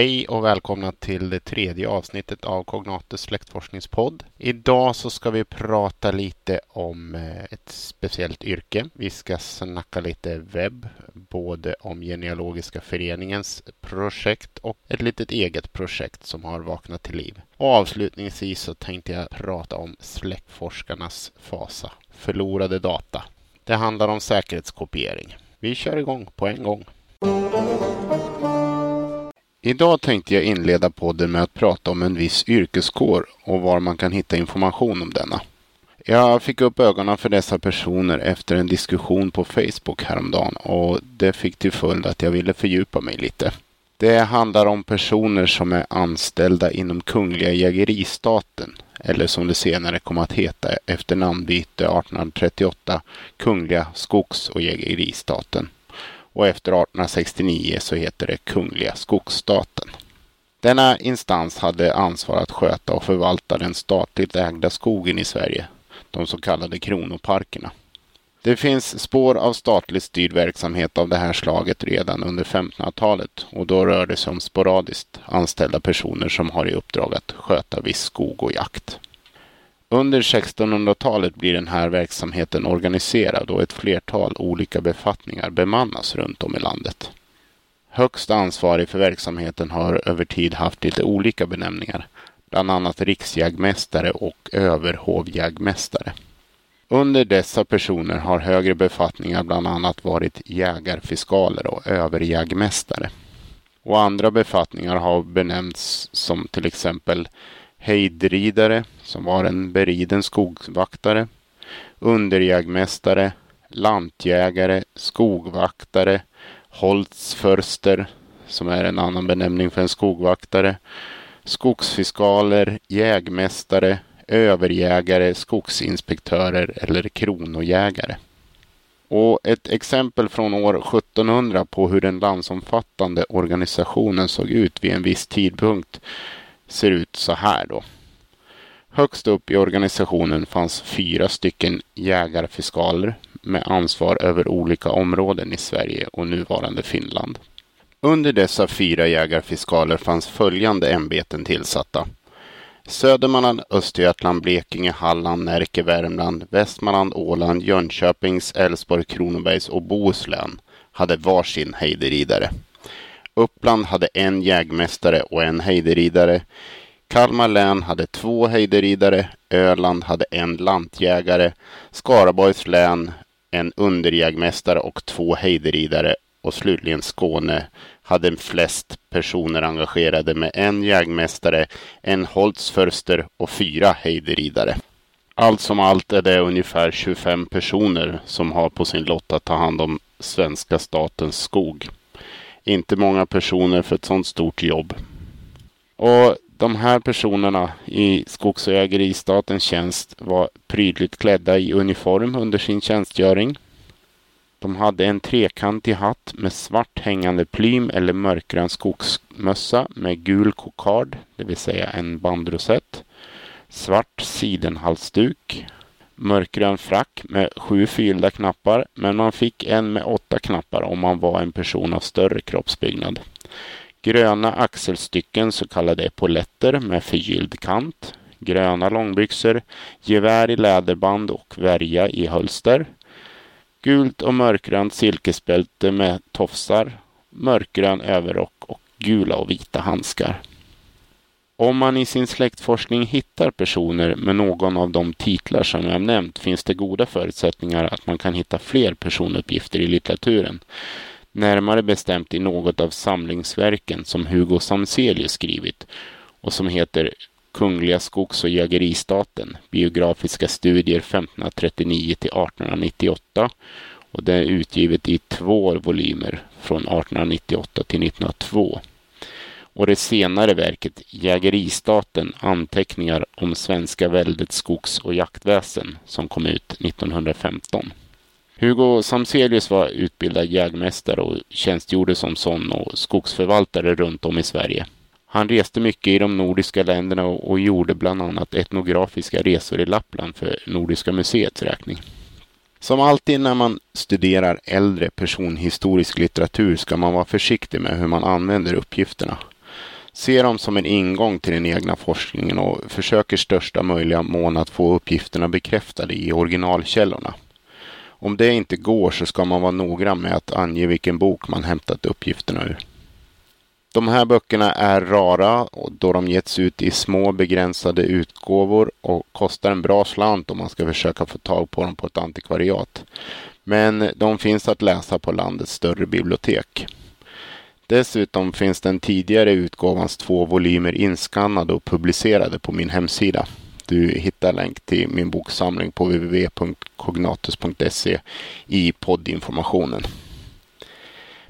Hej och välkomna till det tredje avsnittet av Cognatus släktforskningspodd. Idag så ska vi prata lite om eh, ett speciellt yrke. Vi ska snacka lite webb, både om Genealogiska föreningens projekt och ett litet eget projekt som har vaknat till liv. Och avslutningsvis så tänkte jag prata om släktforskarnas fasa, förlorade data. Det handlar om säkerhetskopiering. Vi kör igång på en gång. Idag tänkte jag inleda podden med att prata om en viss yrkeskår och var man kan hitta information om denna. Jag fick upp ögonen för dessa personer efter en diskussion på Facebook häromdagen och det fick till följd att jag ville fördjupa mig lite. Det handlar om personer som är anställda inom Kungliga Jägeristaten, eller som det senare kom att heta efter namnbyte 1838, Kungliga Skogs och Jägeristaten och efter 1869 så heter det Kungliga Skogsstaten. Denna instans hade ansvar att sköta och förvalta den statligt ägda skogen i Sverige, de så kallade kronoparkerna. Det finns spår av statligt styrd verksamhet av det här slaget redan under 1500-talet och då rör det sig om sporadiskt anställda personer som har i uppdrag att sköta viss skog och jakt. Under 1600-talet blir den här verksamheten organiserad och ett flertal olika befattningar bemannas runt om i landet. Högst ansvarig för verksamheten har över tid haft lite olika benämningar, bland annat riksjägmästare och överhovjägmästare. Under dessa personer har högre befattningar bland annat varit jägarfiskaler och överjägmästare. Och andra befattningar har benämnts som till exempel hejdridare, som var en beriden skogsvaktare, underjägmästare, lantjägare, skogvaktare, Holzförster, som är en annan benämning för en skogvaktare, skogsfiskaler, jägmästare, överjägare, skogsinspektörer eller kronojägare. Och ett exempel från år 1700 på hur den landsomfattande organisationen såg ut vid en viss tidpunkt ser ut så här då. Högst upp i organisationen fanns fyra stycken jägarfiskaler med ansvar över olika områden i Sverige och nuvarande Finland. Under dessa fyra jägarfiskaler fanns följande ämbeten tillsatta. Södermanland, Östergötland, Blekinge, Halland, Närke, Värmland, Västmanland, Åland, Jönköpings, Älvsborg, Kronobergs och Bohuslän hade varsin hejderidare. Uppland hade en jägmästare och en hejderidare. Kalmar län hade två hejderidare. Öland hade en lantjägare. Skaraborgs län en underjägmästare och två hejderidare. Och slutligen Skåne hade flest personer engagerade med en jägmästare, en Holzförster och fyra hejderidare. Allt som allt är det ungefär 25 personer som har på sin lott att ta hand om svenska statens skog. Inte många personer för ett sådant stort jobb. Och de här personerna i skogs och jägeristatens tjänst var prydligt klädda i uniform under sin tjänstgöring. De hade en trekantig hatt med svart hängande plym eller mörkgrön skogsmössa med gul kokard, det vill säga en bandrosett, svart sidenhalsduk, mörkgrön frack med sju fyllda knappar, men man fick en med åtta knappar om man var en person av större kroppsbyggnad. Gröna axelstycken, så kallade epauletter med förgylld kant. Gröna långbyxor, gevär i läderband och värja i hölster. Gult och mörkgrönt silkesbälte med tofsar, mörkgrön överrock och gula och vita handskar. Om man i sin släktforskning hittar personer med någon av de titlar som jag nämnt finns det goda förutsättningar att man kan hitta fler personuppgifter i litteraturen. Närmare bestämt i något av samlingsverken som Hugo Samzelius skrivit och som heter Kungliga skogs och jägeristaten, biografiska studier 1539 till 1898 och det är utgivet i två volymer från 1898 till 1902 och det senare verket Jägeristaten anteckningar om svenska väldets skogs och jaktväsen som kom ut 1915. Hugo Samzelius var utbildad jägmästare och tjänstgjorde som sån och skogsförvaltare runt om i Sverige. Han reste mycket i de nordiska länderna och gjorde bland annat etnografiska resor i Lappland för Nordiska museets räkning. Som alltid när man studerar äldre personhistorisk litteratur ska man vara försiktig med hur man använder uppgifterna. Se dem som en ingång till den egna forskningen och försök i största möjliga mån att få uppgifterna bekräftade i originalkällorna. Om det inte går så ska man vara noggrann med att ange vilken bok man hämtat uppgifterna ur. De här böckerna är rara då de getts ut i små begränsade utgåvor och kostar en bra slant om man ska försöka få tag på dem på ett antikvariat. Men de finns att läsa på landets större bibliotek. Dessutom finns den tidigare utgåvans två volymer inskannade och publicerade på min hemsida. Du hittar länk till min boksamling på www.cognatus.se i poddinformationen.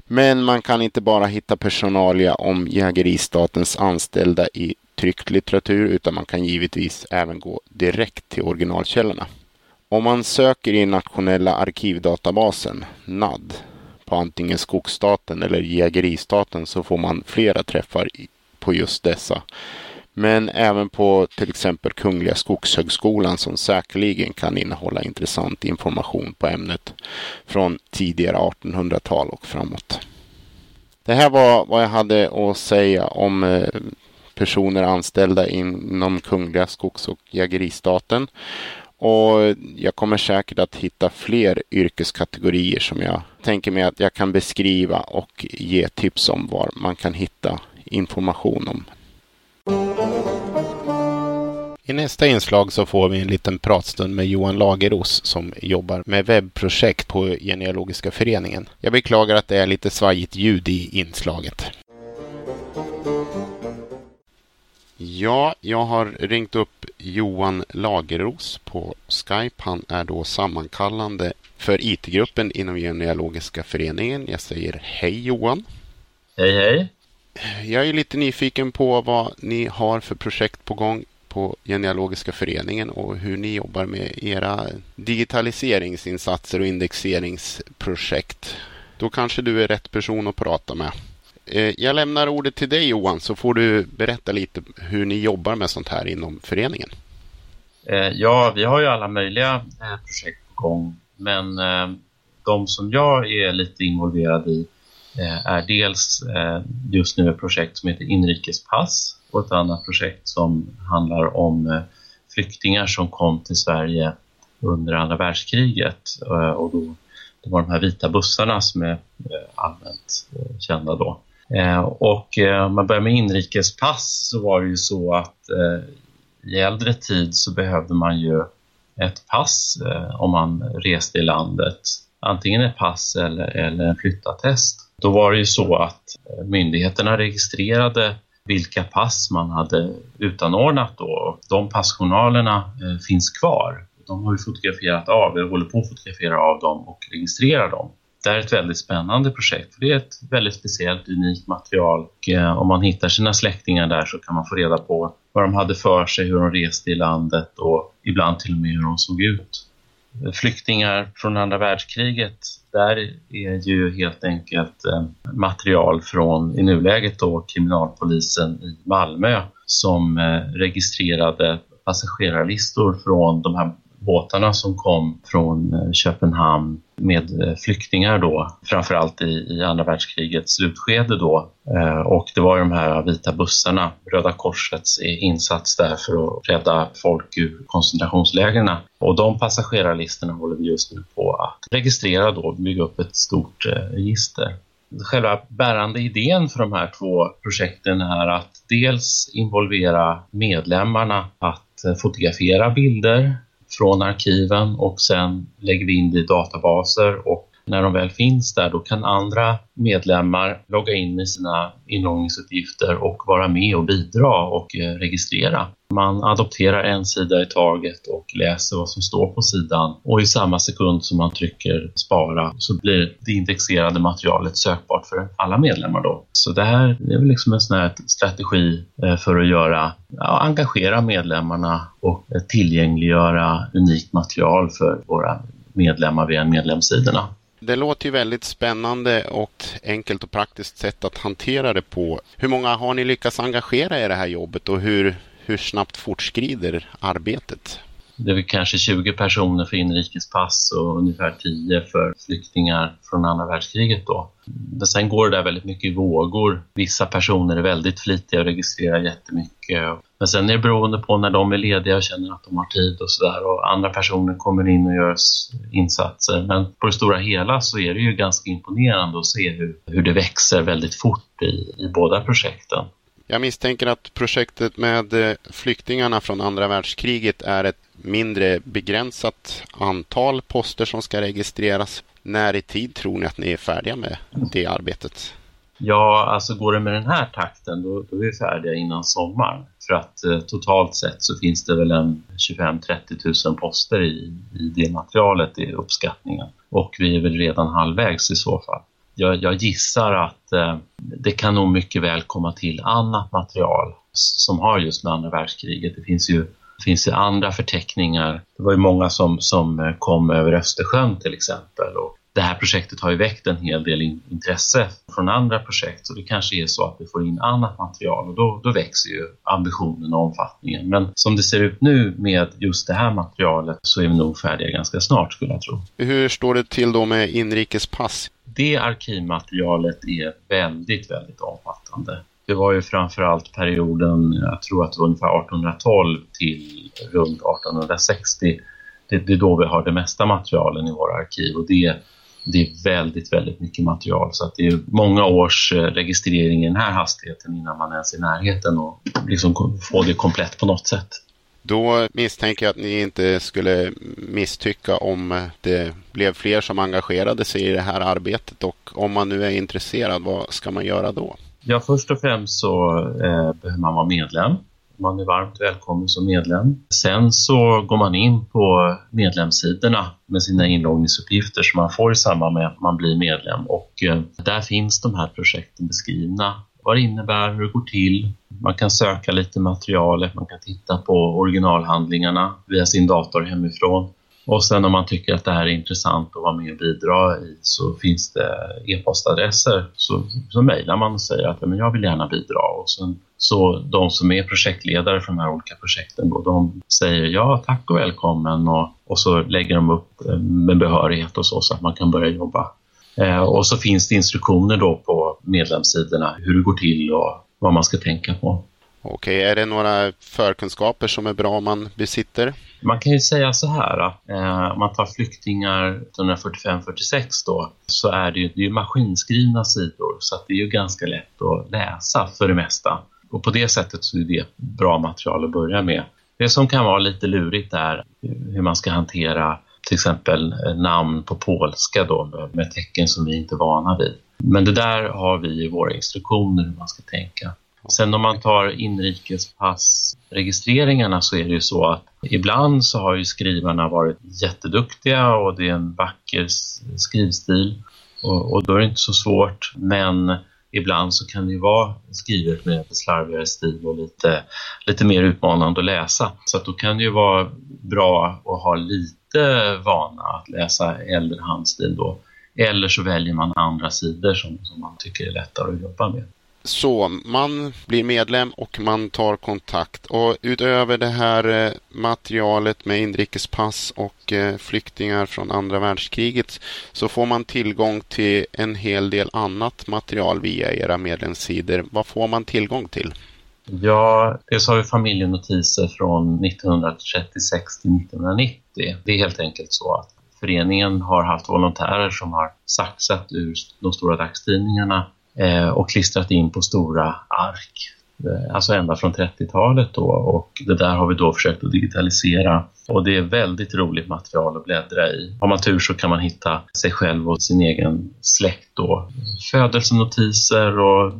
Men man kan inte bara hitta personalia om jägeristatens anställda i tryckt litteratur utan man kan givetvis även gå direkt till originalkällorna. Om man söker i nationella arkivdatabasen, NAD, på antingen Skogsstaten eller Jägeristaten så får man flera träffar på just dessa. Men även på till exempel Kungliga Skogshögskolan som säkerligen kan innehålla intressant information på ämnet från tidigare 1800-tal och framåt. Det här var vad jag hade att säga om eh, personer anställda inom Kungliga Skogs och Jägeristaten. Och jag kommer säkert att hitta fler yrkeskategorier som jag tänker mig att jag kan beskriva och ge tips om var man kan hitta information om. I nästa inslag så får vi en liten pratstund med Johan Lageros som jobbar med webbprojekt på Genealogiska föreningen. Jag beklagar att det är lite svajigt ljud i inslaget. Ja, jag har ringt upp Johan Lageros på Skype. Han är då sammankallande för IT-gruppen inom Genealogiska föreningen. Jag säger hej Johan. Hej hej. Jag är lite nyfiken på vad ni har för projekt på gång på Genealogiska föreningen och hur ni jobbar med era digitaliseringsinsatser och indexeringsprojekt. Då kanske du är rätt person att prata med. Eh, jag lämnar ordet till dig Johan så får du berätta lite hur ni jobbar med sånt här inom föreningen. Eh, ja, vi har ju alla möjliga eh, projekt på gång men de som jag är lite involverad i är dels just nu ett projekt som heter Inrikespass och ett annat projekt som handlar om flyktingar som kom till Sverige under andra världskriget och då det var de här vita bussarna som är allmänt kända då. Eh, och eh, om man börjar med inrikespass så var det ju så att eh, i äldre tid så behövde man ju ett pass om man reste i landet. Antingen ett pass eller, eller en flyttattest. Då var det ju så att myndigheterna registrerade vilka pass man hade utanordnat då. De passjournalerna finns kvar. De har vi fotograferat av, vi håller på att fotografera av dem och registrera dem det är ett väldigt spännande projekt. För det är ett väldigt speciellt, unikt material. Och, eh, om man hittar sina släktingar där så kan man få reda på vad de hade för sig, hur de reste i landet och ibland till och med hur de såg ut. Flyktingar från andra världskriget, där är ju helt enkelt eh, material från i nuläget då kriminalpolisen i Malmö som eh, registrerade passagerarlistor från de här båtarna som kom från eh, Köpenhamn med eh, flyktingar då, framförallt i, i andra världskrigets slutskede då. Eh, och det var de här vita bussarna, Röda Korsets insats där för att rädda folk ur koncentrationslägren. Och de passagerarlistorna håller vi just nu på att registrera då, bygga upp ett stort register. Själva bärande idén för de här två projekten är att dels involvera medlemmarna att fotografera bilder från arkiven och sen lägger vi in det i databaser och när de väl finns där då kan andra medlemmar logga in med sina inloggningsuppgifter och vara med och bidra och eh, registrera. Man adopterar en sida i taget och läser vad som står på sidan och i samma sekund som man trycker spara så blir det indexerade materialet sökbart för alla medlemmar då. Så det här är väl liksom en sån här strategi eh, för att göra, ja, engagera medlemmarna och eh, tillgängliggöra unikt material för våra medlemmar via medlemssidorna. Det låter ju väldigt spännande och enkelt och praktiskt sätt att hantera det på. Hur många har ni lyckats engagera i det här jobbet och hur, hur snabbt fortskrider arbetet? Det är väl kanske 20 personer för inrikespass och ungefär 10 för flyktingar från andra världskriget då. Men sen går det där väldigt mycket i vågor. Vissa personer är väldigt flitiga och registrerar jättemycket. Men sen är det beroende på när de är lediga och känner att de har tid och sådär. Och andra personer kommer in och gör insatser. Men på det stora hela så är det ju ganska imponerande att se hur, hur det växer väldigt fort i, i båda projekten. Jag misstänker att projektet med eh, flyktingarna från andra världskriget är ett mindre begränsat antal poster som ska registreras. När i tid tror ni att ni är färdiga med det arbetet? Ja, alltså går det med den här takten då, då är vi färdiga innan sommaren. För att eh, totalt sett så finns det väl en 25-30 000 poster i, i det materialet i uppskattningen. Och vi är väl redan halvvägs i så fall jag, jag gissar att eh, det kan nog mycket väl komma till annat material som har just med andra världskriget. Det finns ju, finns ju andra förteckningar. Det var ju många som, som eh, kom över Östersjön till exempel och det här projektet har ju väckt en hel del intresse från andra projekt så det kanske är så att vi får in annat material och då, då växer ju ambitionen och omfattningen. Men som det ser ut nu med just det här materialet så är vi nog färdiga ganska snart skulle jag tro. Hur står det till då med inrikespass? Det arkivmaterialet är väldigt, väldigt omfattande. Det var ju framförallt perioden, jag tror att det var ungefär 1812 till runt 1860 det, det är då vi har det mesta materialen i våra arkiv och det, det är väldigt, väldigt mycket material så att det är många års eh, registrering i den här hastigheten innan man ens är i närheten och liksom får det komplett på något sätt. Då misstänker jag att ni inte skulle misstycka om det blev fler som engagerade sig i det här arbetet och om man nu är intresserad, vad ska man göra då? Ja, först och främst så eh, behöver man vara medlem man är varmt välkommen som medlem. Sen så går man in på medlemssidorna med sina inloggningsuppgifter som man får i samband med att man blir medlem och eh, där finns de här projekten beskrivna. Vad det innebär, hur det går till. Man kan söka lite materialet, man kan titta på originalhandlingarna via sin dator hemifrån. Och sen om man tycker att det här är intressant att vara med och bidra i så finns det e-postadresser. Så, så mejlar man och säger att men jag vill gärna bidra. Och sen, så de som är projektledare för de här olika projekten då, de säger ja tack och välkommen och, och så lägger de upp eh, med behörighet och så, så att man kan börja jobba. Eh, och så finns det instruktioner då på medlemssidorna hur det går till och vad man ska tänka på. Okej, är det några förkunskaper som är bra man besitter? Man kan ju säga så här, eh, om man tar flyktingar 1945-46 då, så är det ju, det är maskinskrivna sidor så att det är ju ganska lätt att läsa för det mesta. Och på det sättet så är det bra material att börja med. Det som kan vara lite lurigt är hur man ska hantera till exempel eh, namn på polska då med tecken som vi inte är vana vid. Men det där har vi i våra instruktioner hur man ska tänka. Sen om man tar inrikespassregistreringarna så är det ju så att ibland så har ju skrivarna varit jätteduktiga och det är en vacker skrivstil och, och då är det inte så svårt. Men ibland så kan det ju vara skrivet med lite slarvigare stil och lite, lite mer utmanande att läsa. Så att då kan det ju vara bra att ha lite vana att läsa äldre handstil då. Eller så väljer man andra sidor som, som man tycker är lättare att jobba med. Så man blir medlem och man tar kontakt. Och utöver det här eh, materialet med inrikespass och eh, flyktingar från andra världskriget så får man tillgång till en hel del annat material via era medlemssidor. Vad får man tillgång till? Ja, dels har vi familjenotiser från 1936 till 1990. Det är helt enkelt så att föreningen har haft volontärer som har saxat ur de stora dagstidningarna Eh, och klistrat in på stora ark. Eh, alltså ända från 30-talet då och det där har vi då försökt att digitalisera och det är väldigt roligt material att bläddra i. Har man tur så kan man hitta sig själv och sin egen släkt då. Födelsenotiser och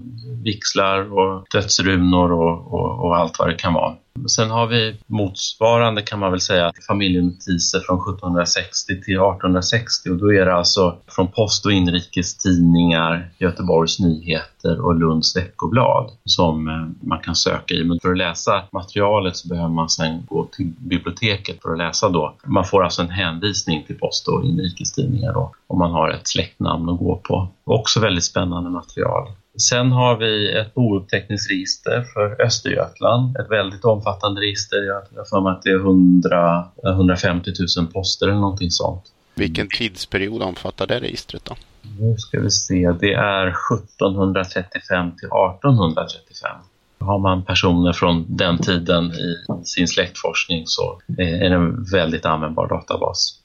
vixlar och dödsrunor och, och, och allt vad det kan vara. Sen har vi motsvarande kan man väl säga familjenotiser från 1760 till 1860 och då är det alltså från post och inrikestidningar, Göteborgs Nyheter och Lunds veckoblad som eh, man kan söka i. Men för att läsa materialet så behöver man sen gå till biblioteket för att läsa då. Man får alltså en hänvisning till post och inrikestidningar då om man har ett släktnamn att gå på. Också väldigt spännande material. Sen har vi ett bouppteckningsregister för Östergötland, ett väldigt omfattande register. Jag har för mig att det är 100, 150 000 poster eller någonting sånt. Vilken tidsperiod omfattar det registret då? Nu ska vi se, det är 1735 till 1835. Har man personer från den tiden i sin släktforskning så är det en väldigt användbar databas.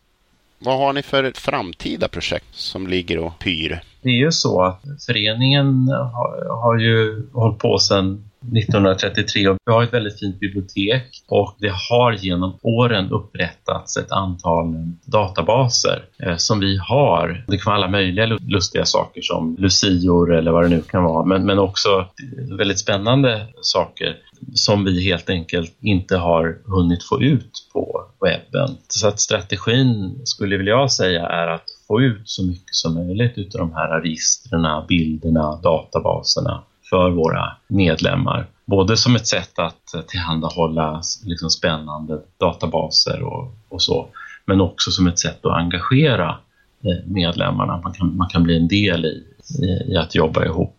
Vad har ni för framtida projekt som ligger och pyr? Det är ju så att föreningen har, har ju hållit på sedan 1933 och vi har ett väldigt fint bibliotek och det har genom åren upprättats ett antal databaser eh, som vi har. Det kan vara alla möjliga lustiga saker som lucior eller vad det nu kan vara men, men också väldigt spännande saker som vi helt enkelt inte har hunnit få ut på webben. Så att strategin skulle väl jag säga är att få ut så mycket som möjligt utav de här registren, bilderna, databaserna för våra medlemmar. Både som ett sätt att tillhandahålla liksom spännande databaser och, och så, men också som ett sätt att engagera eh, medlemmarna. Man kan, man kan bli en del i, i, i att jobba ihop.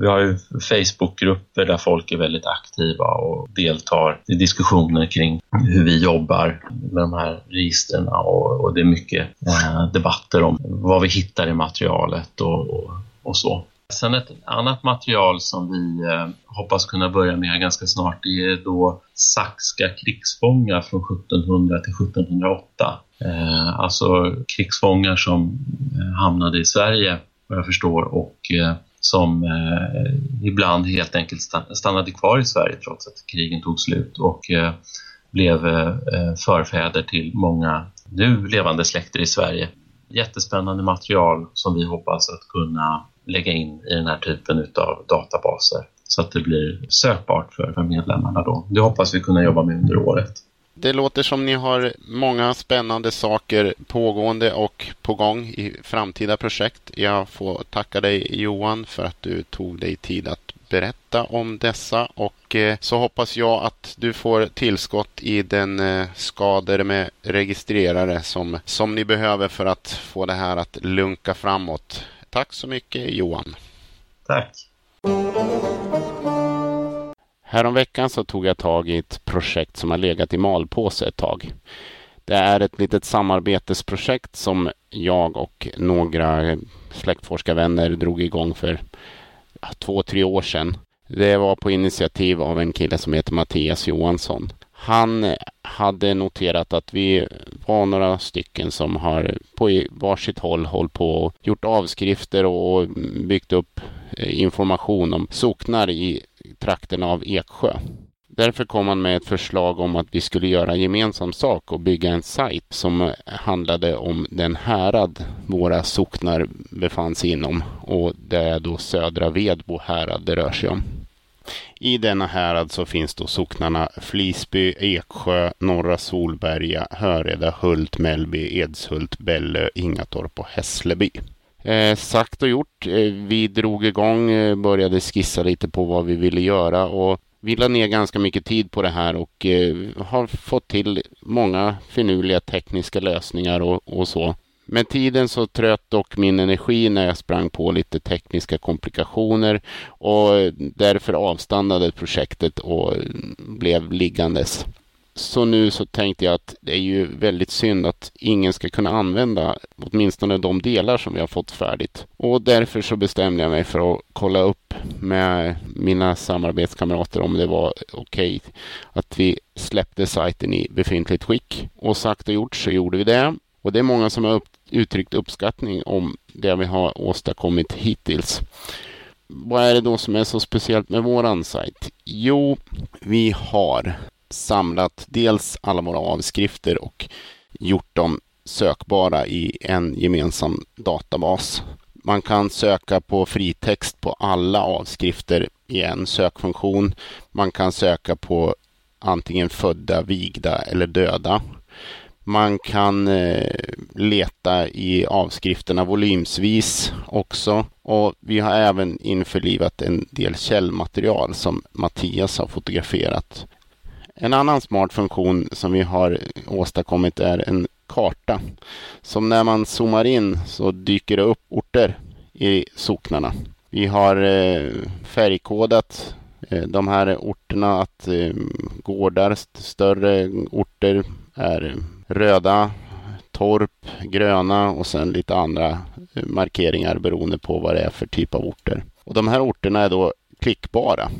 Vi har ju Facebookgrupper där folk är väldigt aktiva och deltar i diskussioner kring hur vi jobbar med de här registren och, och det är mycket eh, debatter om vad vi hittar i materialet och, och, och så. Sen ett annat material som vi eh, hoppas kunna börja med ganska snart det är då saxka krigsfångar från 1700 till 1708. Eh, alltså krigsfångar som eh, hamnade i Sverige vad jag förstår och eh, som eh, ibland helt enkelt stannade kvar i Sverige trots att krigen tog slut och eh, blev eh, förfäder till många nu levande släkter i Sverige. Jättespännande material som vi hoppas att kunna lägga in i den här typen av databaser så att det blir sökbart för, medlemmarna då. Det hoppas vi kunna jobba med under året. Det låter som ni har många spännande saker pågående och på gång i framtida projekt. Jag får tacka dig Johan för att du tog dig tid att berätta om dessa och eh, så hoppas jag att du får tillskott i den eh, skader med registrerare som, som ni behöver för att få det här att lunka framåt. Tack så mycket Johan. Tack. Häromveckan så tog jag tag i ett projekt som har legat i malpåse ett tag. Det är ett litet samarbetesprojekt som jag och några släktforskarvänner drog igång för två, tre år sedan. Det var på initiativ av en kille som heter Mattias Johansson. Han hade noterat att vi var några stycken som har på varsitt håll hållit på och gjort avskrifter och byggt upp information om socknar i trakterna av Eksjö. Därför kom han med ett förslag om att vi skulle göra gemensam sak och bygga en sajt som handlade om den härad våra socknar befann sig inom och det är då södra Vedbo härad det rör sig om. I denna härad så finns då socknarna Flisby, Eksjö, Norra Solberga, Höreda, Hult, Mellby, Edshult, Bällö, Ingatorp och Hässleby. Eh, sagt och gjort. Eh, vi drog igång, eh, började skissa lite på vad vi ville göra och vi la ner ganska mycket tid på det här och eh, har fått till många finurliga tekniska lösningar och, och så. Med tiden så tröt dock min energi när jag sprang på lite tekniska komplikationer och därför avstannade projektet och eh, blev liggandes. Så nu så tänkte jag att det är ju väldigt synd att ingen ska kunna använda åtminstone de delar som vi har fått färdigt. Och därför så bestämde jag mig för att kolla upp med mina samarbetskamrater om det var okej okay att vi släppte sajten i befintligt skick. Och sagt och gjort så gjorde vi det. Och det är många som har uttryckt uppskattning om det vi har åstadkommit hittills. Vad är det då som är så speciellt med våran sajt? Jo, vi har samlat dels alla våra avskrifter och gjort dem sökbara i en gemensam databas. Man kan söka på fritext på alla avskrifter i en sökfunktion. Man kan söka på antingen födda, vigda eller döda. Man kan eh, leta i avskrifterna volymsvis också och vi har även införlivat en del källmaterial som Mattias har fotograferat. En annan smart funktion som vi har åstadkommit är en karta. Som när man zoomar in så dyker det upp orter i socknarna. Vi har eh, färgkodat eh, de här orterna att eh, gårdar, större orter är röda, torp, gröna och sen lite andra markeringar beroende på vad det är för typ av orter. Och de här orterna är då klickbara.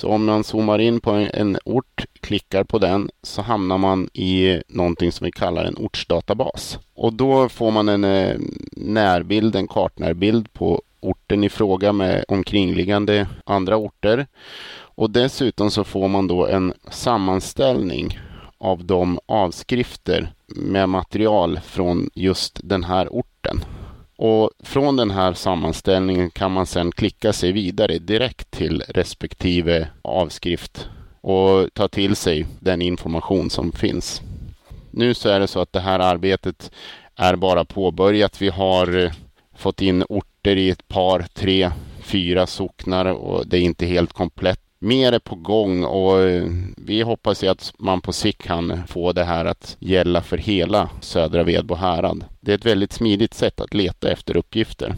Så om man zoomar in på en, ort, klickar på den, så hamnar man i någonting som vi kallar en ortsdatabas. Och då får man en eh, närbild, en kartnärbild på orten i fråga med omkringliggande andra orter. Och dessutom så får man då en sammanställning av de avskrifter med material från just den här orten. Och från den här sammanställningen kan man sedan klicka sig vidare direkt till respektive avskrift och ta till sig den information som finns. Nu så är det så att det här arbetet är bara påbörjat. Vi har eh, fått in orter i ett par, tre, fyra socknar och det är inte helt komplett mer är på gång och eh, vi hoppas ju att man på sikt kan få det här att gälla för hela södra Vedbo härad. Det är ett väldigt smidigt sätt att leta efter uppgifter.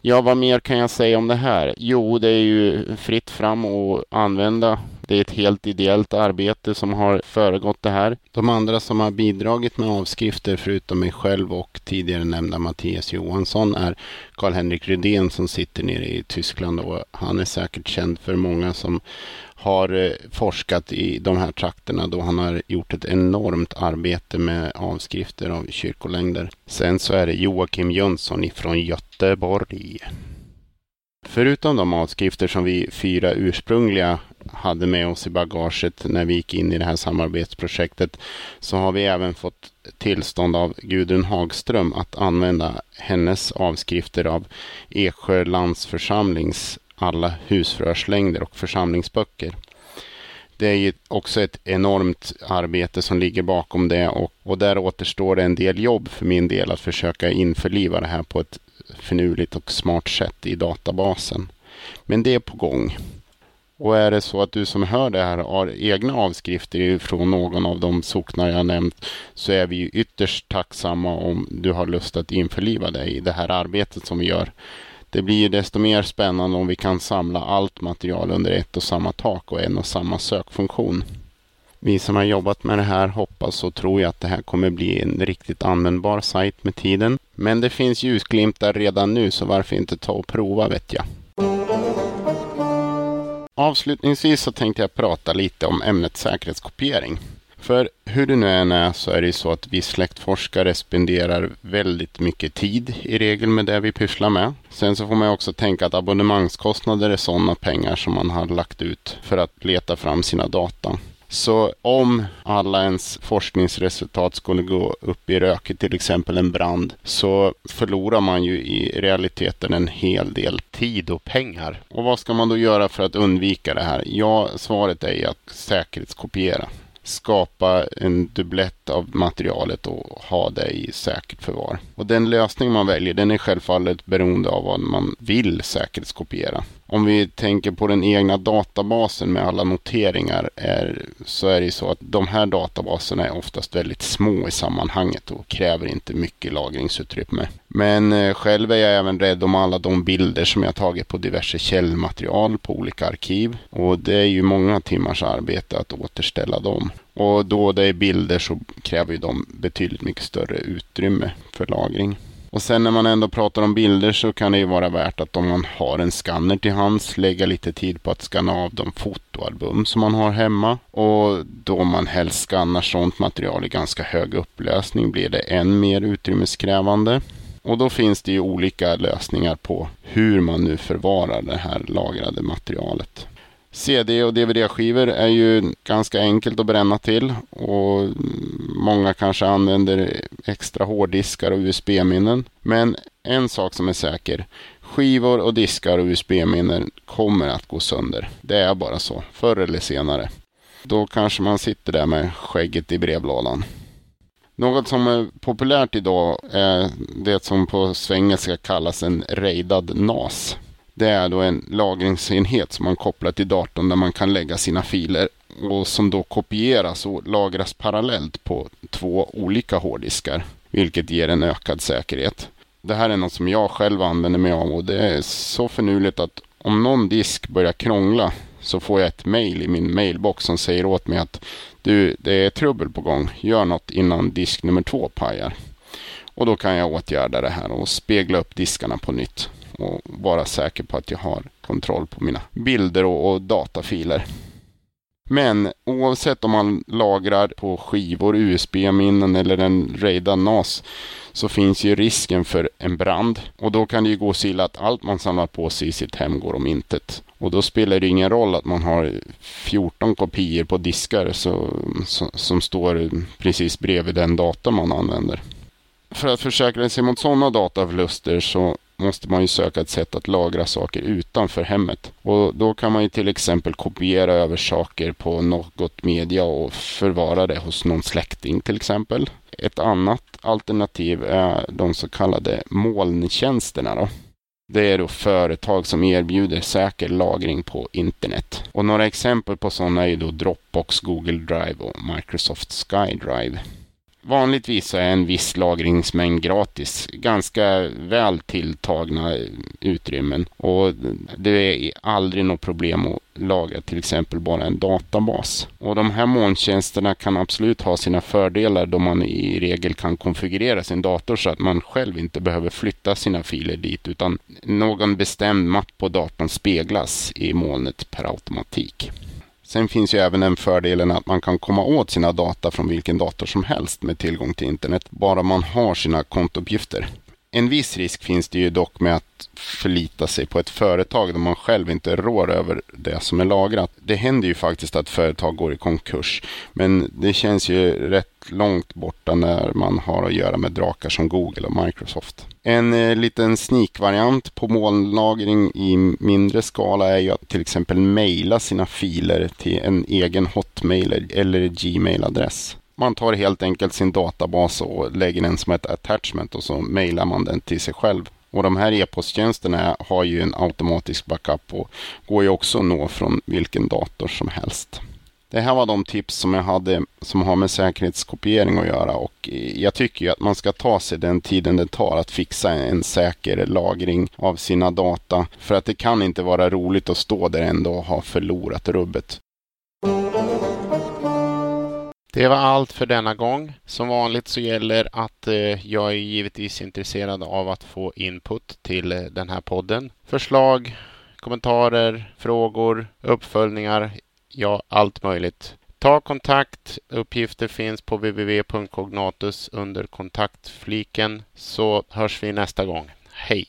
Ja, vad mer kan jag säga om det här? Jo, det är ju fritt fram att använda det är ett helt ideellt arbete som har föregått det här. De andra som har bidragit med avskrifter förutom mig själv och tidigare nämnda Mattias Johansson är Karl-Henrik Rydén som sitter nere i Tyskland och han är säkert känd för många som har eh, forskat i de här trakterna då han har gjort ett enormt arbete med avskrifter av kyrkolängder. Sen så är det Joakim Jönsson ifrån Göteborg. Förutom de avskrifter som vi fyra ursprungliga hade med oss i bagaget när vi gick in i det här samarbetsprojektet så har vi även fått tillstånd av Gudrun Hagström att använda hennes avskrifter av Eksjö landsförsamlings alla husförhörslängder och församlingsböcker. Det är ju också ett enormt arbete som ligger bakom det och, och där återstår det en del jobb för min del att försöka införliva det här på ett finurligt och smart sätt i databasen. Men det är på gång. Och är det så att du som hör det här har egna avskrifter från någon av de socknar jag nämnt så är vi ytterst tacksamma om du har lust att införliva dig i det här arbetet som vi gör. Det blir desto mer spännande om vi kan samla allt material under ett och samma tak och en och samma sökfunktion. Vi som har jobbat med det här hoppas och tror att det här kommer bli en riktigt användbar sajt med tiden. Men det finns ljusglimtar redan nu så varför inte ta och prova vet jag. Avslutningsvis så tänkte jag prata lite om ämnet säkerhetskopiering. För hur det nu än är så är det ju så att vi släktforskare spenderar väldigt mycket tid i regel med det vi pysslar med. Sen så får man också tänka att abonnemangskostnader är sådana pengar som man har lagt ut för att leta fram sina data. Så om alla ens forskningsresultat skulle gå upp i rök till exempel en brand så förlorar man ju i realiteten en hel del tid och pengar. Och vad ska man då göra för att undvika det här? Ja, svaret är att säkerhetskopiera skapa en dubblett av materialet och ha det i säkert förvar. Och den lösning man väljer den är självfallet beroende av vad man vill säkerhetskopiera. Om vi tänker på den egna databasen med alla noteringar är, så är det ju så att de här databaserna är oftast väldigt små i sammanhanget och kräver inte mycket lagringsutrymme. Men eh, själv är jag även rädd om alla de bilder som jag tagit på diverse källmaterial på olika arkiv. Och det är ju många timmars arbete att återställa dem. Och då det är bilder så kräver ju de betydligt mycket större utrymme för lagring. Och sen när man ändå pratar om bilder så kan det ju vara värt att om man har en skanner till hands lägga lite tid på att skanna av de fotoalbum som man har hemma. Och då man helst skannar sånt material i ganska hög upplösning blir det än mer utrymmeskrävande. Och då finns det ju olika lösningar på hur man nu förvarar det här lagrade materialet. CD och DVD-skivor är ju ganska enkelt att bränna till och många kanske använder extra hårddiskar och USB-minnen. Men en sak som är säker, skivor och diskar och USB-minnen kommer att gå sönder. Det är bara så, förr eller senare. Då kanske man sitter där med skägget i brevlådan. Något som är populärt idag är det som på svengelska kallas en raidad NAS. Det är då en lagringsenhet som man kopplar till datorn där man kan lägga sina filer och som då kopieras och lagras parallellt på två olika hårddiskar, vilket ger en ökad säkerhet. Det här är något som jag själv använder mig av och det är så förnuligt att om någon disk börjar krångla så får jag ett mail i min mailbox som säger åt mig att du, det är trubbel på gång. Gör något innan disk nummer två pajar. Och då kan jag åtgärda det här och spegla upp diskarna på nytt och vara säker på att jag har kontroll på mina bilder och, och datafiler. Men oavsett om man lagrar på skivor, USB-minnen eller en RAIDA NAS så finns ju risken för en brand. Och då kan det ju gå så illa att allt man samlar på sig i sitt hem går om intet. Och då spelar det ingen roll att man har 14 kopior på diskar så, så, som står precis bredvid den data man använder. För att försäkra sig mot sådana dataförluster så måste man ju söka ett sätt att lagra saker utanför hemmet. Och då kan man ju till exempel kopiera över saker på något media och förvara det hos någon släkting till exempel. Ett annat alternativ är de så kallade molntjänsterna. Då. Det är då företag som erbjuder säker lagring på internet. Och några exempel på sådana är då Dropbox, Google Drive och Microsoft SkyDrive. Vanligtvis är en viss lagringsmängd gratis. Ganska väl tilltagna utrymmen. Och det är aldrig något problem att lagra till exempel bara en databas. Och de här molntjänsterna kan absolut ha sina fördelar då man i regel kan konfigurera sin dator så att man själv inte behöver flytta sina filer dit utan någon bestämd mapp på datorn speglas i molnet per automatik. Sen finns ju även den fördelen att man kan komma åt sina data från vilken dator som helst med tillgång till internet, bara man har sina kontouppgifter. En viss risk finns det ju dock med att förlita sig på ett företag där man själv inte rår över det som är lagrat. Det händer ju faktiskt att företag går i konkurs, men det känns ju rätt långt borta när man har att göra med drakar som Google och Microsoft. En eh, liten sneak-variant på molnlagring i mindre skala är ju att till exempel mejla sina filer till en egen Hotmail eller Gmail-adress. Man tar helt enkelt sin databas och lägger den som ett attachment och så mejlar man den till sig själv. Och de här e-posttjänsterna har ju en automatisk backup och går ju också att nå från vilken dator som helst. Det här var de tips som jag hade som har med säkerhetskopiering att göra och jag tycker ju att man ska ta sig den tiden det tar att fixa en säker lagring av sina data. För att det kan inte vara roligt att stå där ändå och ha förlorat rubbet. Det var allt för denna gång. Som vanligt så gäller att eh, jag är givetvis intresserad av att få input till eh, den här podden. Förslag, kommentarer, frågor, uppföljningar, ja allt möjligt. Ta kontakt. Uppgifter finns på www.cognatus under kontaktfliken så hörs vi nästa gång. Hej!